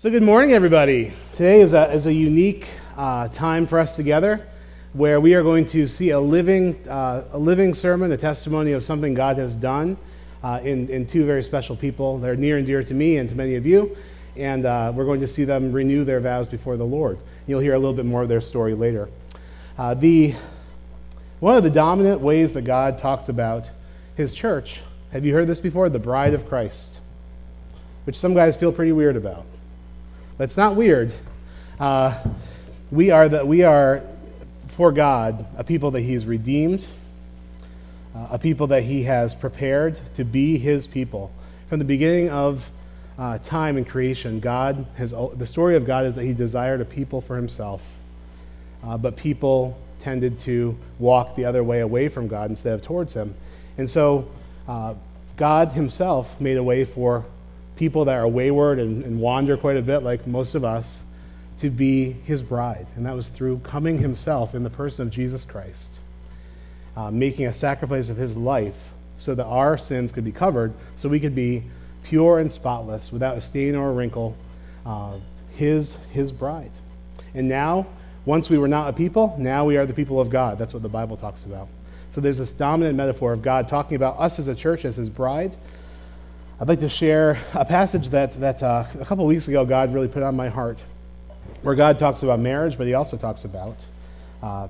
So, good morning, everybody. Today is a, is a unique uh, time for us together where we are going to see a living, uh, a living sermon, a testimony of something God has done uh, in, in two very special people. They're near and dear to me and to many of you, and uh, we're going to see them renew their vows before the Lord. You'll hear a little bit more of their story later. Uh, the, one of the dominant ways that God talks about his church, have you heard this before? The bride of Christ, which some guys feel pretty weird about. It's not weird. Uh, we, are that we are, for God, a people that He's redeemed, uh, a people that He has prepared to be His people. From the beginning of uh, time and creation, God has, the story of God is that He desired a people for Himself, uh, but people tended to walk the other way away from God instead of towards Him. And so, uh, God Himself made a way for people that are wayward and, and wander quite a bit, like most of us, to be his bride. And that was through coming himself in the person of Jesus Christ, uh, making a sacrifice of his life so that our sins could be covered, so we could be pure and spotless, without a stain or a wrinkle, uh, his, his bride. And now, once we were not a people, now we are the people of God. That's what the Bible talks about. So there's this dominant metaphor of God talking about us as a church, as his bride, I'd like to share a passage that, that uh, a couple weeks ago God really put on my heart, where God talks about marriage, but he also talks about uh,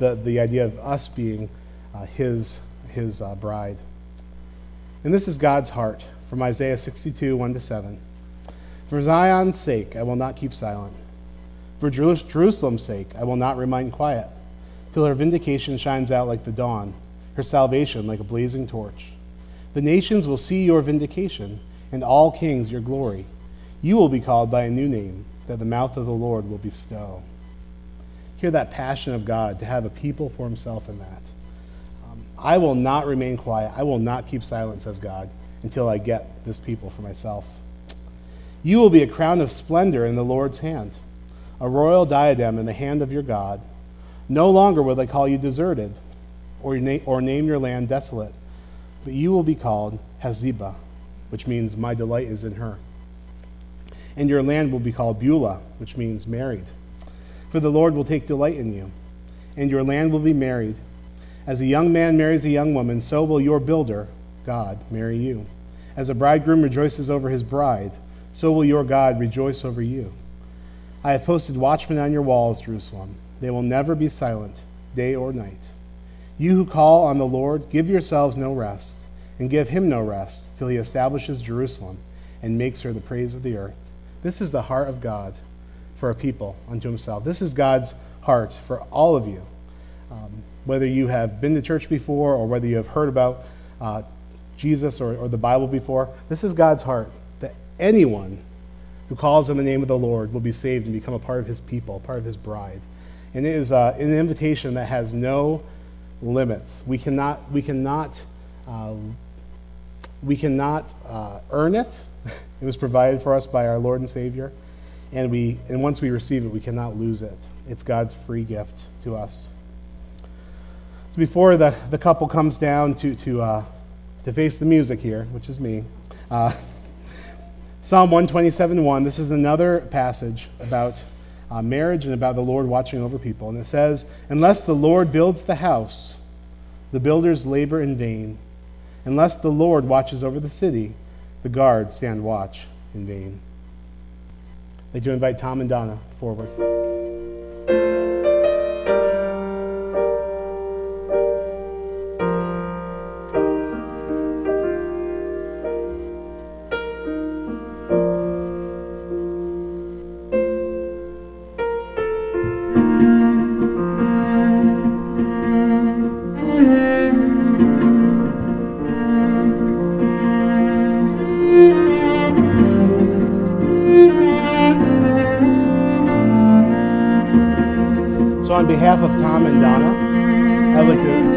the, the idea of us being uh, his, his uh, bride. And this is God's heart from Isaiah 62, 1 to 7. For Zion's sake, I will not keep silent. For Jerusalem's sake, I will not remain quiet, till her vindication shines out like the dawn, her salvation like a blazing torch. The nations will see your vindication, and all kings your glory. You will be called by a new name that the mouth of the Lord will bestow. Hear that passion of God to have a people for himself in that. Um, I will not remain quiet. I will not keep silent, says God, until I get this people for myself. You will be a crown of splendor in the Lord's hand, a royal diadem in the hand of your God. No longer will they call you deserted or, na- or name your land desolate but you will be called Hephzibah, which means my delight is in her. And your land will be called Beulah, which means married. For the Lord will take delight in you, and your land will be married. As a young man marries a young woman, so will your builder, God, marry you. As a bridegroom rejoices over his bride, so will your God rejoice over you. I have posted watchmen on your walls, Jerusalem. They will never be silent, day or night. You who call on the Lord, give yourselves no rest, and give him no rest, till he establishes Jerusalem and makes her the praise of the earth. This is the heart of God for a people unto himself. This is God's heart for all of you. Um, whether you have been to church before or whether you have heard about uh, Jesus or, or the Bible before, this is God's heart that anyone who calls on the name of the Lord will be saved and become a part of his people, part of his bride. And it is uh, an invitation that has no limits. We cannot, we cannot, uh, we cannot uh, earn it. it was provided for us by our Lord and Savior. And, we, and once we receive it, we cannot lose it. It's God's free gift to us. So before the, the couple comes down to, to, uh, to face the music here, which is me, uh, Psalm 127 1, this is another passage about uh, marriage and about the Lord watching over people. And it says, Unless the Lord builds the house, the builders labor in vain. Unless the Lord watches over the city, the guards stand watch in vain. I'd like to invite Tom and Donna forward.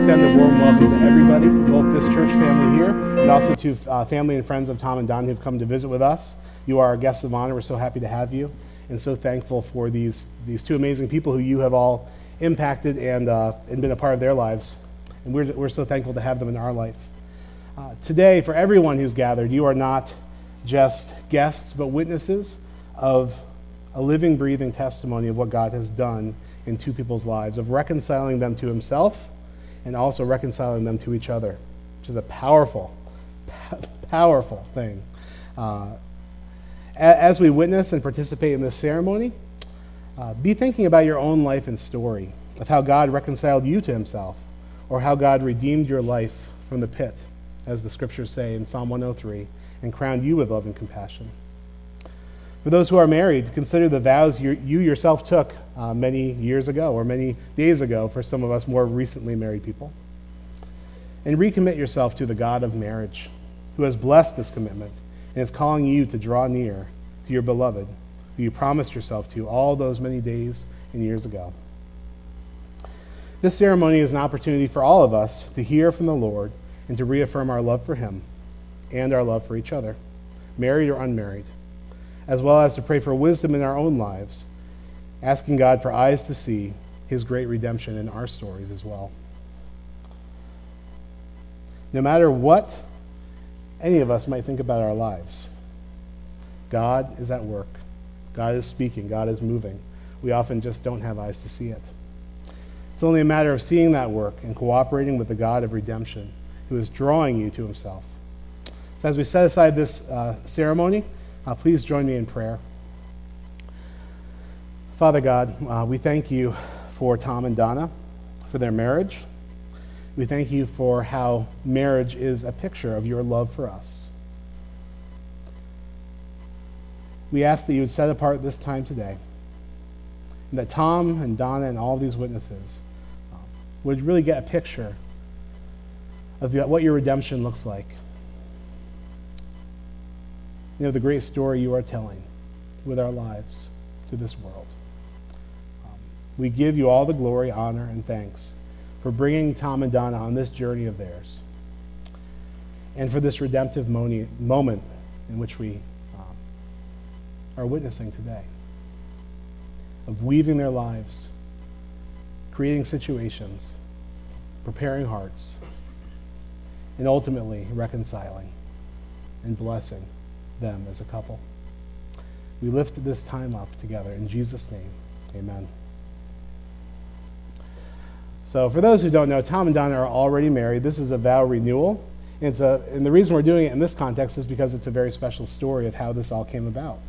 Extend a warm welcome to everybody, both this church family here and also to uh, family and friends of Tom and Donna who've come to visit with us. You are our guests of honor. We're so happy to have you and so thankful for these, these two amazing people who you have all impacted and, uh, and been a part of their lives. And we're, we're so thankful to have them in our life. Uh, today, for everyone who's gathered, you are not just guests, but witnesses of a living, breathing testimony of what God has done in two people's lives, of reconciling them to Himself and also reconciling them to each other, which is a powerful, powerful thing. Uh, as we witness and participate in this ceremony, uh, be thinking about your own life and story of how God reconciled you to Himself, or how God redeemed your life from the pit, as the scriptures say in Psalm 103, and crowned you with love and compassion. For those who are married, consider the vows you, you yourself took uh, many years ago or many days ago for some of us more recently married people. And recommit yourself to the God of marriage, who has blessed this commitment and is calling you to draw near to your beloved, who you promised yourself to all those many days and years ago. This ceremony is an opportunity for all of us to hear from the Lord and to reaffirm our love for Him and our love for each other, married or unmarried as well as to pray for wisdom in our own lives, asking God for eyes to see his great redemption in our stories as well. No matter what any of us might think about our lives, God is at work. God is speaking. God is moving. We often just don't have eyes to see it. It's only a matter of seeing that work and cooperating with the God of redemption who is drawing you to himself. So, as we set aside this uh, ceremony, uh, please join me in prayer. Father God, uh, we thank you for Tom and Donna, for their marriage. We thank you for how marriage is a picture of your love for us. We ask that you would set apart this time today, and that Tom and Donna and all these witnesses uh, would really get a picture of what your redemption looks like you know, the great story you are telling with our lives to this world. Um, we give you all the glory, honor, and thanks for bringing Tom and Donna on this journey of theirs and for this redemptive moment in which we um, are witnessing today of weaving their lives, creating situations, preparing hearts, and ultimately reconciling and blessing them as a couple. We lift this time up together in Jesus' name. Amen. So, for those who don't know, Tom and Donna are already married. This is a vow renewal. And, a, and the reason we're doing it in this context is because it's a very special story of how this all came about.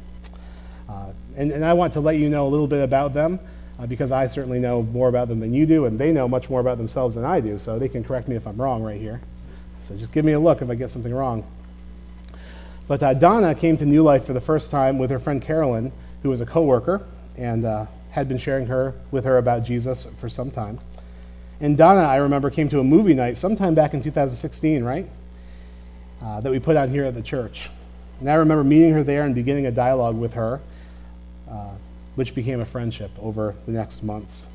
Uh, and, and I want to let you know a little bit about them uh, because I certainly know more about them than you do, and they know much more about themselves than I do, so they can correct me if I'm wrong right here. So just give me a look if I get something wrong. But uh, Donna came to New Life for the first time with her friend Carolyn, who was a coworker and uh, had been sharing her with her about Jesus for some time. And Donna, I remember, came to a movie night sometime back in 2016, right? Uh, that we put on here at the church. And I remember meeting her there and beginning a dialogue with her, uh, which became a friendship over the next months.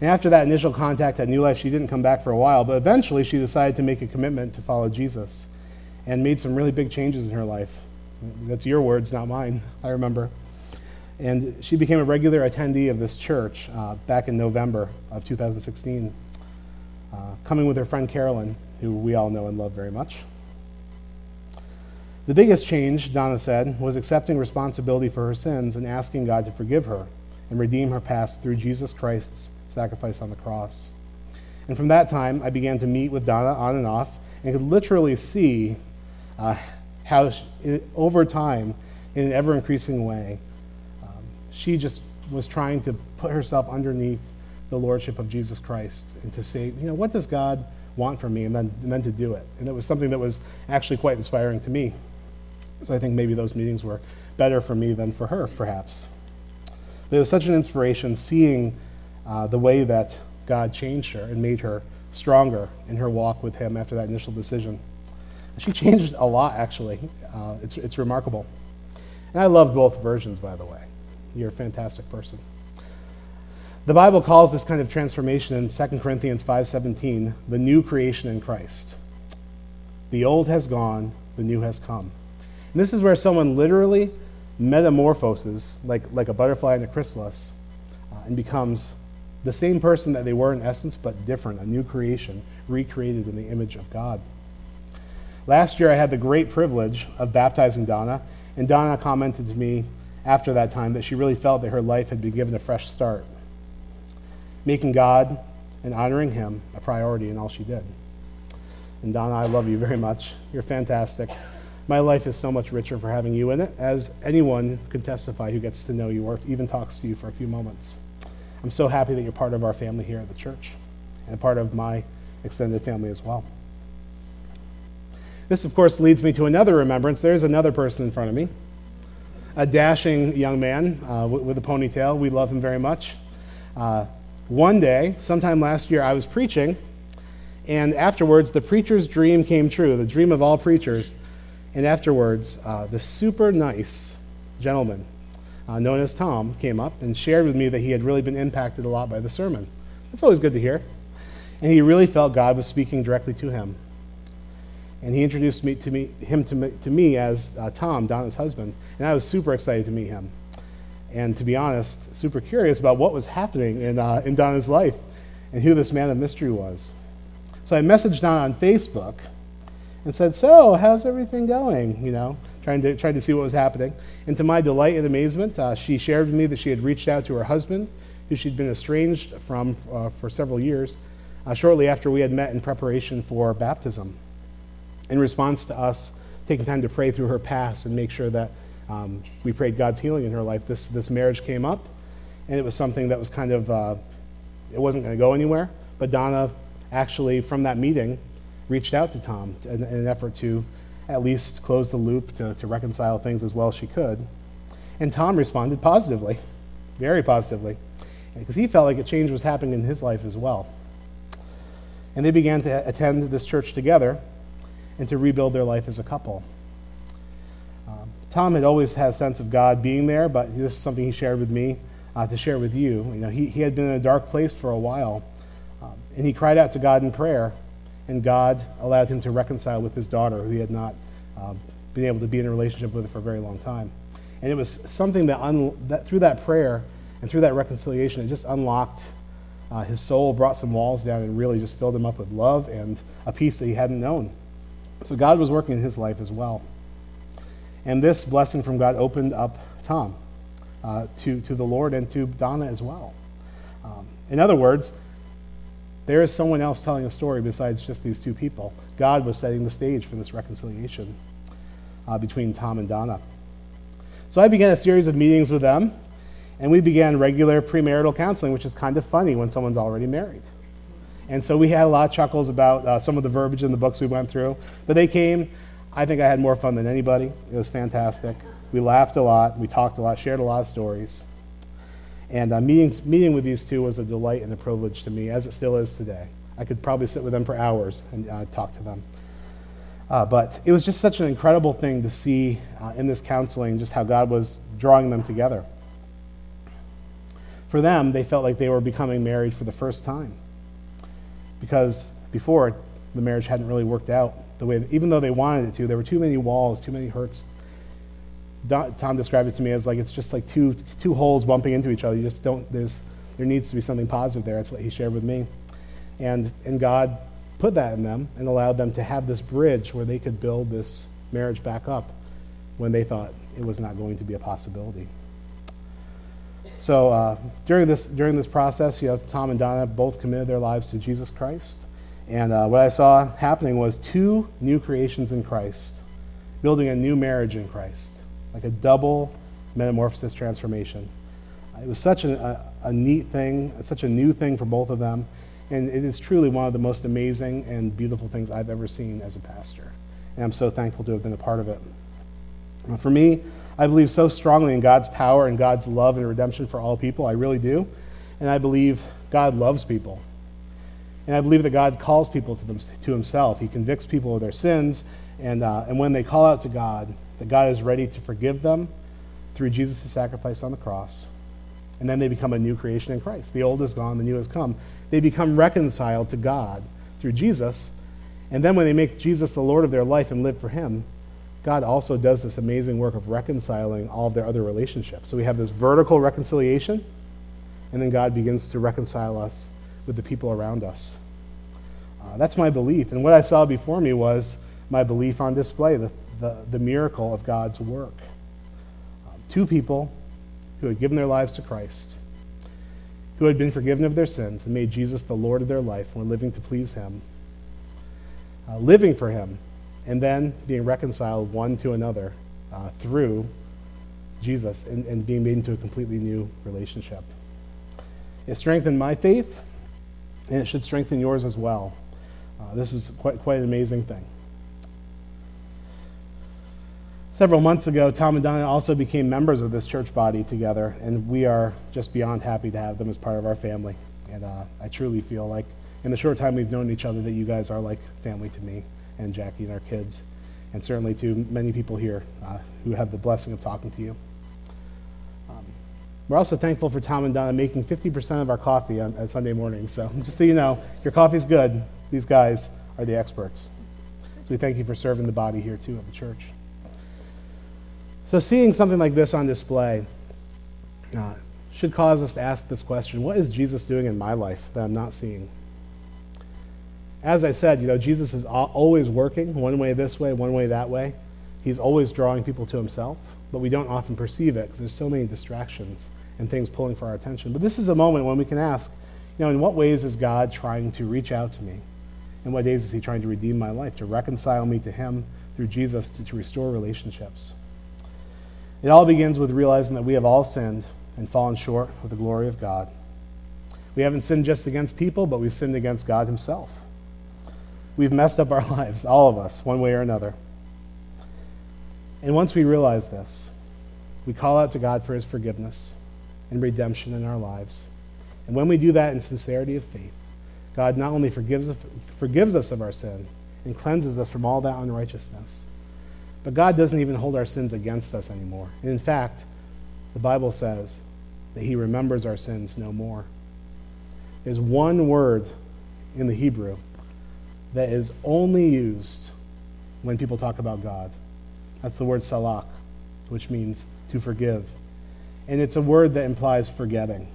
And after that initial contact at New Life, she didn't come back for a while, but eventually she decided to make a commitment to follow Jesus and made some really big changes in her life. That's your words, not mine, I remember. And she became a regular attendee of this church uh, back in November of 2016, uh, coming with her friend Carolyn, who we all know and love very much. The biggest change, Donna said, was accepting responsibility for her sins and asking God to forgive her and redeem her past through Jesus Christ's sacrifice on the cross. And from that time, I began to meet with Donna on and off and could literally see uh, how she, over time, in an ever increasing way, um, she just was trying to put herself underneath the lordship of Jesus Christ and to say, you know, what does God want from me, and then, and then to do it. And it was something that was actually quite inspiring to me. So I think maybe those meetings were better for me than for her, perhaps. But it was such an inspiration seeing uh, the way that God changed her and made her stronger in her walk with Him after that initial decision. She changed a lot, actually. Uh, it's, it's remarkable. And I loved both versions, by the way. You're a fantastic person. The Bible calls this kind of transformation in 2 Corinthians 5:17 the new creation in Christ. The old has gone, the new has come. And this is where someone literally metamorphoses, like, like a butterfly in a chrysalis, uh, and becomes the same person that they were in essence, but different, a new creation, recreated in the image of God. Last year, I had the great privilege of baptizing Donna, and Donna commented to me after that time that she really felt that her life had been given a fresh start, making God and honoring Him a priority in all she did. And Donna, I love you very much. You're fantastic. My life is so much richer for having you in it, as anyone can testify who gets to know you or even talks to you for a few moments. I'm so happy that you're part of our family here at the church and part of my extended family as well. This, of course, leads me to another remembrance. There's another person in front of me, a dashing young man uh, with, with, a ponytail. We love him very much. Uh, one day, sometime last year, I was preaching, and afterwards, the preacher's dream came true, the dream of all preachers. And afterwards, uh, the super nice gentleman uh, known as Tom came up and shared with me that he had really been impacted a lot by the sermon. That's always good to hear. And he really felt God was speaking directly to him. And he introduced me to me, him to me, to me as uh, Tom, Donna's husband. And I was super excited to meet him. And to be honest, super curious about what was happening in, uh, in Donna's life and who this man of mystery was. So I messaged Donna on Facebook and said, So, how's everything going? You know, trying to, trying to see what was happening. And to my delight and amazement, uh, she shared with me that she had reached out to her husband, who she'd been estranged from uh, for several years, uh, shortly after we had met in preparation for baptism. In response to us taking time to pray through her past and make sure that um, we prayed God's healing in her life, this, this marriage came up, and it was something that was kind of, uh, it wasn't going to go anywhere. But Donna actually, from that meeting, reached out to Tom in, in an effort to at least close the loop, to, to reconcile things as well as she could. And Tom responded positively, very positively, because he felt like a change was happening in his life as well. And they began to attend this church together and to rebuild their life as a couple. Um, Tom had always had a sense of God being there, but this is something he shared with me uh, to share with you. You know, he, he had been in a dark place for a while, um, and he cried out to God in prayer and God allowed him to reconcile with his daughter, who he had not uh, been able to be in a relationship with for a very long time. And it was something that, un- that through that prayer and through that reconciliation, it just unlocked uh, his soul, brought some walls down, and really just filled him up with love and a peace that he hadn't known. So God was working in his life as well. And this blessing from God opened up Tom uh, to, to the Lord and to Donna as well. Um, in other words, there is someone else telling a story besides just these two people. God was setting the stage for this reconciliation uh, between Tom and Donna. So I began a series of meetings with them, and we began regular premarital counseling, which is kind of funny when someone's already married. And so we had a lot of chuckles about uh, some of the verbiage in the books we went through. But they came. I think I had more fun than anybody. It was fantastic. We laughed a lot. We talked a lot, shared a lot of stories. And uh, meeting, meeting with these two was a delight and a privilege to me, as it still is today. I could probably sit with them for hours and uh, talk to them. Uh, but it was just such an incredible thing to see uh, in this counseling just how God was drawing them together. For them, they felt like they were becoming married for the first time. Because before, the marriage hadn't really worked out the way, even though they wanted it to, there were too many walls, too many hurts, Tom described it to me as like it's just like two, two holes bumping into each other. You just don't, there's, there needs to be something positive there. That's what he shared with me. And, and God put that in them and allowed them to have this bridge where they could build this marriage back up when they thought it was not going to be a possibility. So uh, during, this, during this process, you know, Tom and Donna both committed their lives to Jesus Christ. And uh, what I saw happening was two new creations in Christ, building a new marriage in Christ like a double metamorphosis transformation. It was such a, a, a neat thing, such a new thing for both of them, and it is truly one of the most amazing and beautiful things I've ever seen as a pastor. And I'm so thankful to have been a part of it. For me, I believe so strongly in God's power and God's love and redemption for all people. I really do. And I believe God loves people. And I believe that God calls people to, them, to Himself. He convicts people of their sins. And, uh, and when they call out to God, that God is ready to forgive them through Jesus' sacrifice on the cross. And then they become a new creation in Christ. The old is gone, the new has come. They become reconciled to God through Jesus. And then when they make Jesus the Lord of their life and live for Him, God also does this amazing work of reconciling all of their other relationships. So we have this vertical reconciliation, and then God begins to reconcile us with the people around us. Uh, that's my belief. And what I saw before me was my belief on display the, the, the miracle of God's work. Um, two people who had given their lives to Christ, who had been forgiven of their sins and made Jesus the Lord of their life were living to please Him, uh, living for Him, and then being reconciled one to another uh, through Jesus and, and being made into a completely new relationship. It strengthened my faith, and it should strengthen yours as well. Uh, this is quite, quite an amazing thing. Several months ago, Tom and Donna also became members of this church body together, and we are just beyond happy to have them as part of our family. And uh, I truly feel like, in the short time we've known each other, that you guys are like family to me and Jackie and our kids, and certainly to many people here uh, who have the blessing of talking to you. We're also thankful for Tom and Donna making 50% of our coffee on, on Sunday morning. So just so you know, your coffee's good. These guys are the experts. So we thank you for serving the body here too at the church. So seeing something like this on display uh, should cause us to ask this question What is Jesus doing in my life that I'm not seeing? As I said, you know, Jesus is always working one way this way, one way that way. He's always drawing people to himself, but we don't often perceive it because there's so many distractions and things pulling for our attention. But this is a moment when we can ask, you know, in what ways is God trying to reach out to me? In what ways is He trying to redeem my life, to reconcile me to Him through Jesus, to, to restore relationships? It all begins with realizing that we have all sinned and fallen short of the glory of God. We haven't sinned just against people, but we've sinned against God Himself. We've messed up our lives, all of us, one way or another. And once we realize this, we call out to God for His forgiveness and redemption in our lives. And when we do that in sincerity of faith, God not only forgives, forgives us of our sin and cleanses us from all that unrighteousness, but God doesn't even hold our sins against us anymore. And in fact, the Bible says that He remembers our sins no more. There's one word in the Hebrew that is only used when people talk about God. That's the word salak, which means to forgive and it's a word that implies forgetting.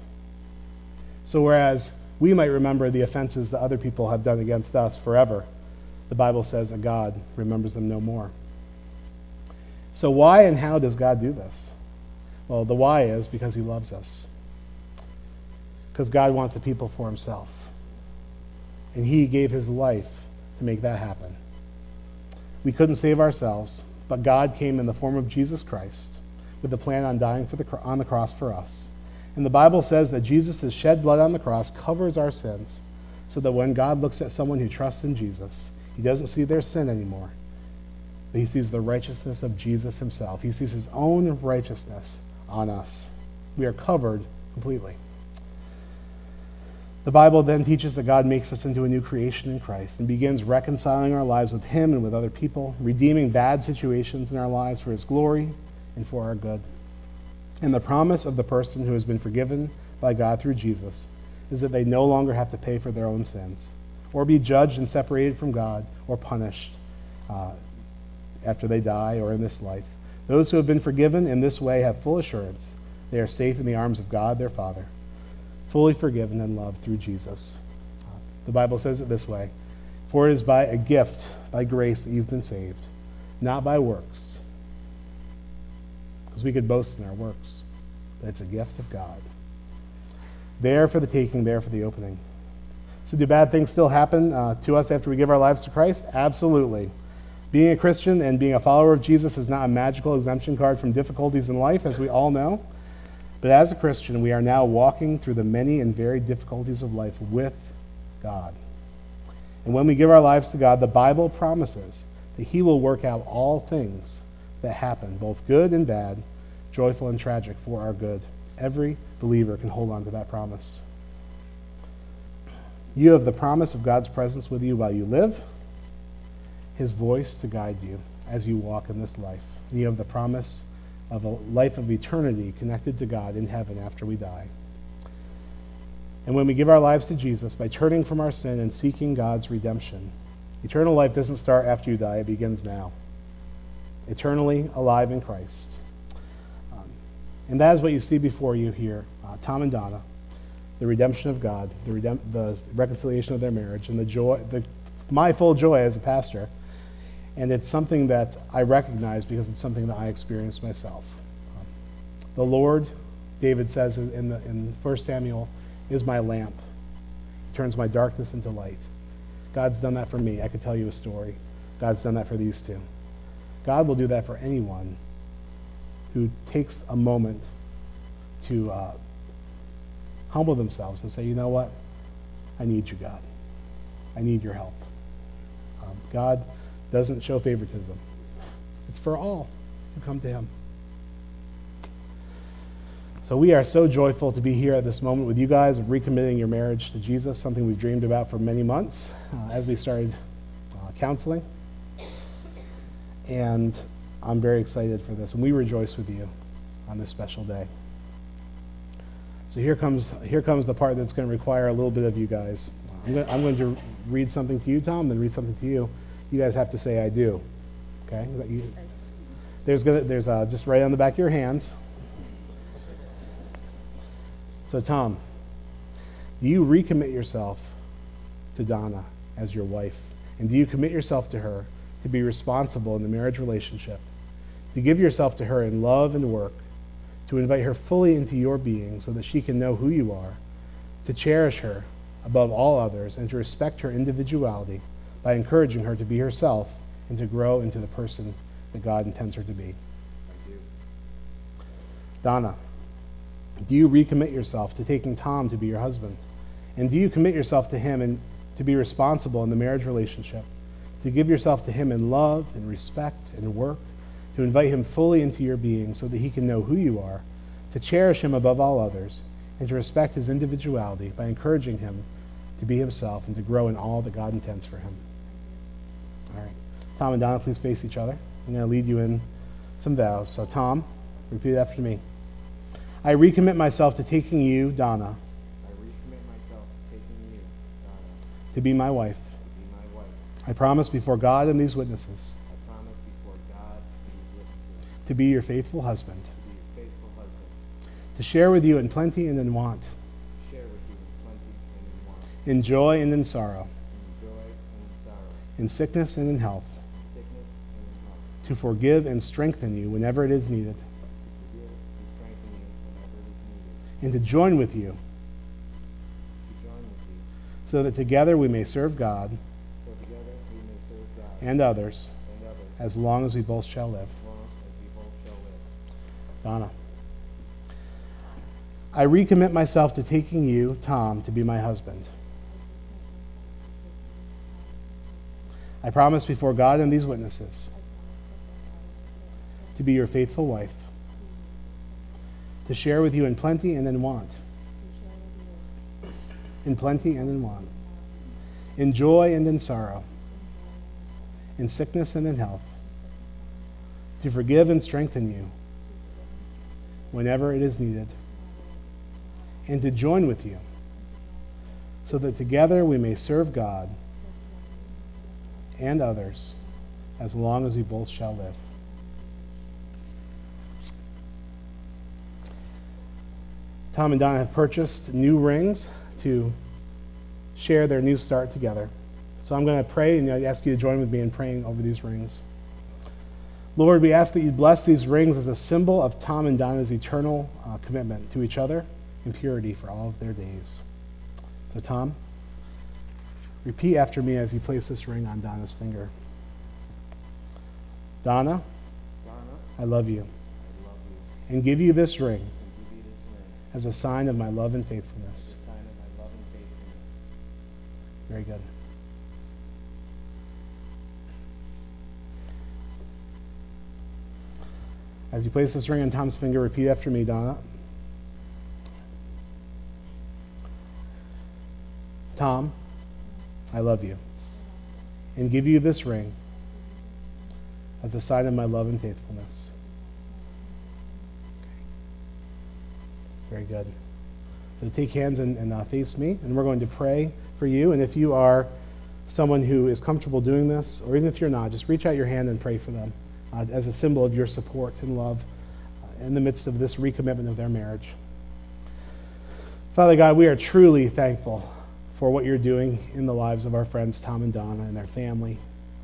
So, whereas we might remember the offenses that other people have done against us forever, the Bible says that God remembers them no more. So, why and how does God do this? Well, the why is because He loves us. Because God wants a people for Himself. And He gave His life to make that happen. We couldn't save ourselves, but God came in the form of Jesus Christ with the plan on dying the, on the cross for us. And the Bible says that Jesus' shed blood on the cross covers our sins so that when God looks at someone who trusts in Jesus, he doesn't see their sin anymore, but he sees the righteousness of Jesus himself. He sees his own righteousness on us. We are covered completely. The Bible then teaches that God makes us into a new creation in Christ and begins reconciling our lives with Him and with other people, redeeming bad situations in our lives for His glory and for our good. And the promise of the person who has been forgiven by God through Jesus is that they no longer have to pay for their own sins or be judged and separated from God or punished uh, after they die or in this life. Those who have been forgiven in this way have full assurance they are safe in the arms of God their Father, fully forgiven and loved through Jesus. The Bible says it this way For it is by a gift, by grace, that you've been saved, not by works because we could boast in our works. But it's a gift of God. There for the taking, there for the opening. So, do bad things still happen uh, to us after we give our lives to Christ? Absolutely. Being a Christian and being a follower of Jesus is not a magical exemption card from difficulties in life, as we all know. But as a Christian, we are now walking through the many and varied difficulties of life with God. And when we give our lives to God, the Bible promises that He will work out all things that happen, both good and bad, joyful and tragic, for our good. Every believer can hold on to that promise. You have the promise of God's presence with you while you live, His voice to guide you as you walk in this life. And you have the promise of a life of eternity connected to God in heaven after we die. And when we give our lives to Jesus by turning from our sin and seeking God's redemption, eternal life doesn't start after you die, it begins now eternally alive in Christ. Um, and that is what you see before you here uh, Tom and Donna, the redemption of God, the, redemp- the reconciliation of their marriage, and the joy, the, my full joy as a pastor. And it's something that I recognize because it's something that I experienced myself. The Lord, David says in, the, in 1 Samuel, is my lamp. He turns my darkness into light. God's done that for me. I could tell you a story. God's done that for these two. God will do that for anyone who takes a moment to uh, humble themselves and say, you know what? I need you, God. I need your help. Um, God doesn't show favoritism, it's for all who come to Him. So we are so joyful to be here at this moment with you guys recommitting your marriage to Jesus, something we've dreamed about for many months uh, as we started uh, counseling. And I'm very excited for this, and we rejoice with you on this special day. So here comes, here comes the part that's going to require a little bit of you guys. I'm going, I'm going to read something to you, Tom, then read something to you. You guys have to say, I do. Okay? There's, gonna, there's uh, just right on the back of your hands. So, Tom, do you recommit yourself to Donna as your wife? And do you commit yourself to her to be responsible in the marriage relationship, to give yourself to her in love and work, to invite her fully into your being so that she can know who you are, to cherish her above all others, and to respect her individuality by encouraging her to be herself and to grow into the person that God intends her to be? Donna. Do you recommit yourself to taking Tom to be your husband? And do you commit yourself to him and to be responsible in the marriage relationship? To give yourself to him in love and respect and work? To invite him fully into your being so that he can know who you are? To cherish him above all others? And to respect his individuality by encouraging him to be himself and to grow in all that God intends for him? All right. Tom and Donna, please face each other. I'm going to lead you in some vows. So, Tom, repeat after me. I recommit myself to taking you, Donna. I recommit myself to taking you, Donna. To be my wife. To be my wife. I promise before God and these witnesses. I promise before God and these witnesses. To be your faithful husband. To be your faithful husband. To share with you in plenty and in want. To share with you in plenty and in want. In joy and in sorrow. In joy and in sorrow. In sickness and in health. To forgive and strengthen you whenever it is needed. and to join with you, so that together we may serve God, and, others, as long as we both shall live. Donna. I recommit myself to taking you, Tom, to be my husband. I promise before God and these witnesses to be your faithful wife to share with you in plenty and in want. In plenty and in want. In joy and in sorrow. In sickness and in health. To forgive and strengthen you whenever it is needed. And to join with you so that together we may serve God and others as long as we both shall live. Tom and Donna have purchased new rings to share their new start together. So I'm going to pray and I ask you to join with me in praying over these rings. Lord, we ask that you bless these rings as a symbol of Tom and Donna's eternal uh, commitment to each other in purity for all of their days. So, Tom, repeat after me as you place this ring on Donna's finger. Donna, Donna I love you. I love you. And give you this ring as a sign of my love and faithfulness. Very good. As you place this ring on Tom's finger, repeat after me, Donna. Tom, I love you. And give you this ring as a sign of my love and faithfulness. Very good. So take hands and, and uh, face me, and we're going to pray for you. And if you are someone who is comfortable doing this, or even if you're not, just reach out your hand and pray for them uh, as a symbol of your support and love uh, in the midst of this recommitment of their marriage. Father God, we are truly thankful for what you're doing in the lives of our friends Tom and Donna and their family,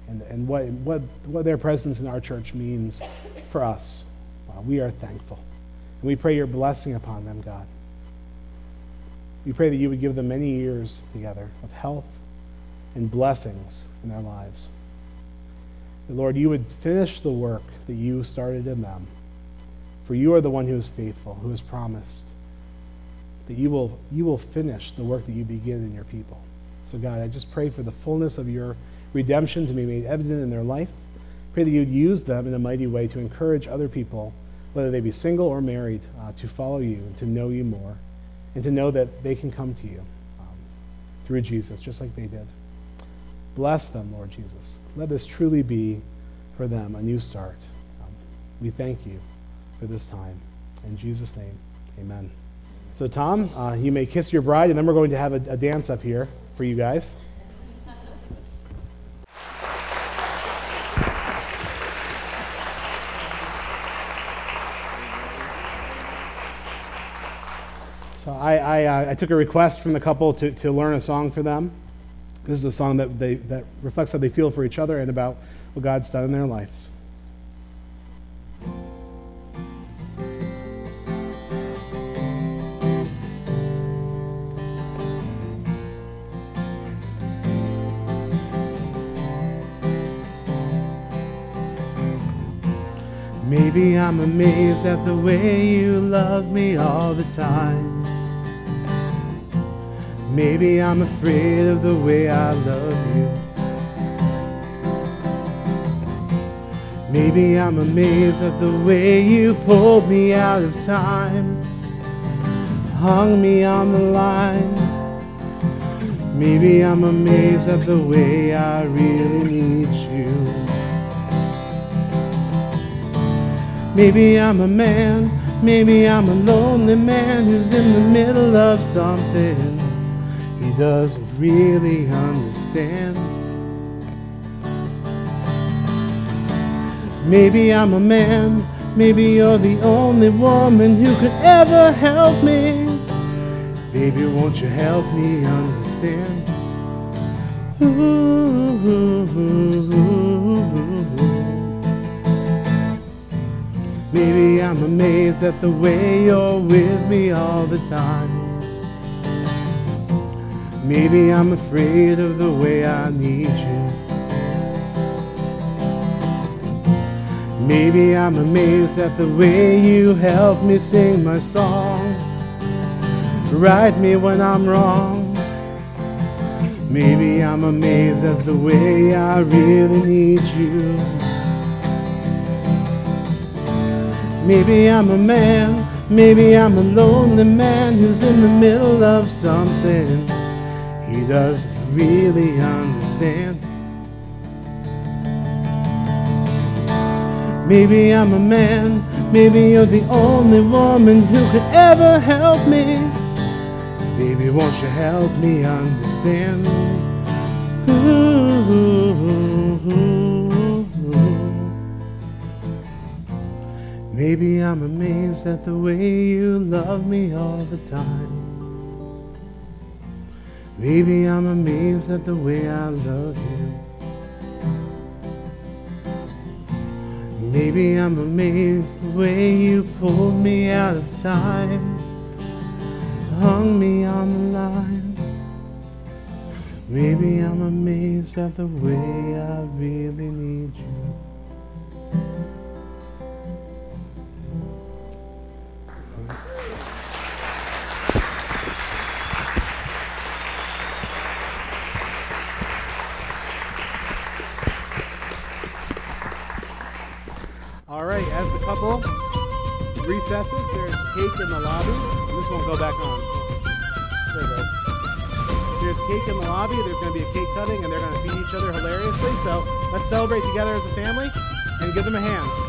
and, and what, what, what their presence in our church means for us. Uh, we are thankful. And we pray your blessing upon them, God. We pray that you would give them many years together of health and blessings in their lives. Lord, you would finish the work that you started in them. For you are the one who is faithful, who has promised that you will, you will finish the work that you begin in your people. So, God, I just pray for the fullness of your redemption to be made evident in their life. Pray that you'd use them in a mighty way to encourage other people, whether they be single or married, uh, to follow you and to know you more, and to know that they can come to you um, through Jesus, just like they did. Bless them, Lord Jesus. Let this truly be for them a new start. Um, we thank you for this time. In Jesus' name, amen. So, Tom, uh, you may kiss your bride, and then we're going to have a, a dance up here for you guys. So I, I, uh, I, took a request from the couple to, to learn a song for them. This is a song that, they, that reflects how they feel for each other and about what God's done in their lives. Amazed at the way you love me all the time. Maybe I'm afraid of the way I love you. Maybe I'm amazed at the way you pulled me out of time, hung me on the line. Maybe I'm amazed at the way I really need you. Maybe I'm a man, maybe I'm a lonely man who's in the middle of something he doesn't really understand. Maybe I'm a man, maybe you're the only woman who could ever help me. Baby, won't you help me understand? Maybe I'm amazed at the way you're with me all the time. Maybe I'm afraid of the way I need you. Maybe I'm amazed at the way you help me sing my song. Right me when I'm wrong. Maybe I'm amazed at the way I really need you. Maybe I'm a man, maybe I'm a lonely man who's in the middle of something he doesn't really understand. Maybe I'm a man, maybe you're the only woman who could ever help me. Baby, won't you help me understand? Maybe I'm amazed at the way you love me all the time. Maybe I'm amazed at the way I love you. Maybe I'm amazed the way you pulled me out of time, hung me on the line. Maybe I'm amazed at the way I really need you. Recesses. There's cake in the lobby. This won't go back on. There it goes. There's cake in the lobby. There's going to be a cake cutting, and they're going to feed each other hilariously. So let's celebrate together as a family and give them a hand.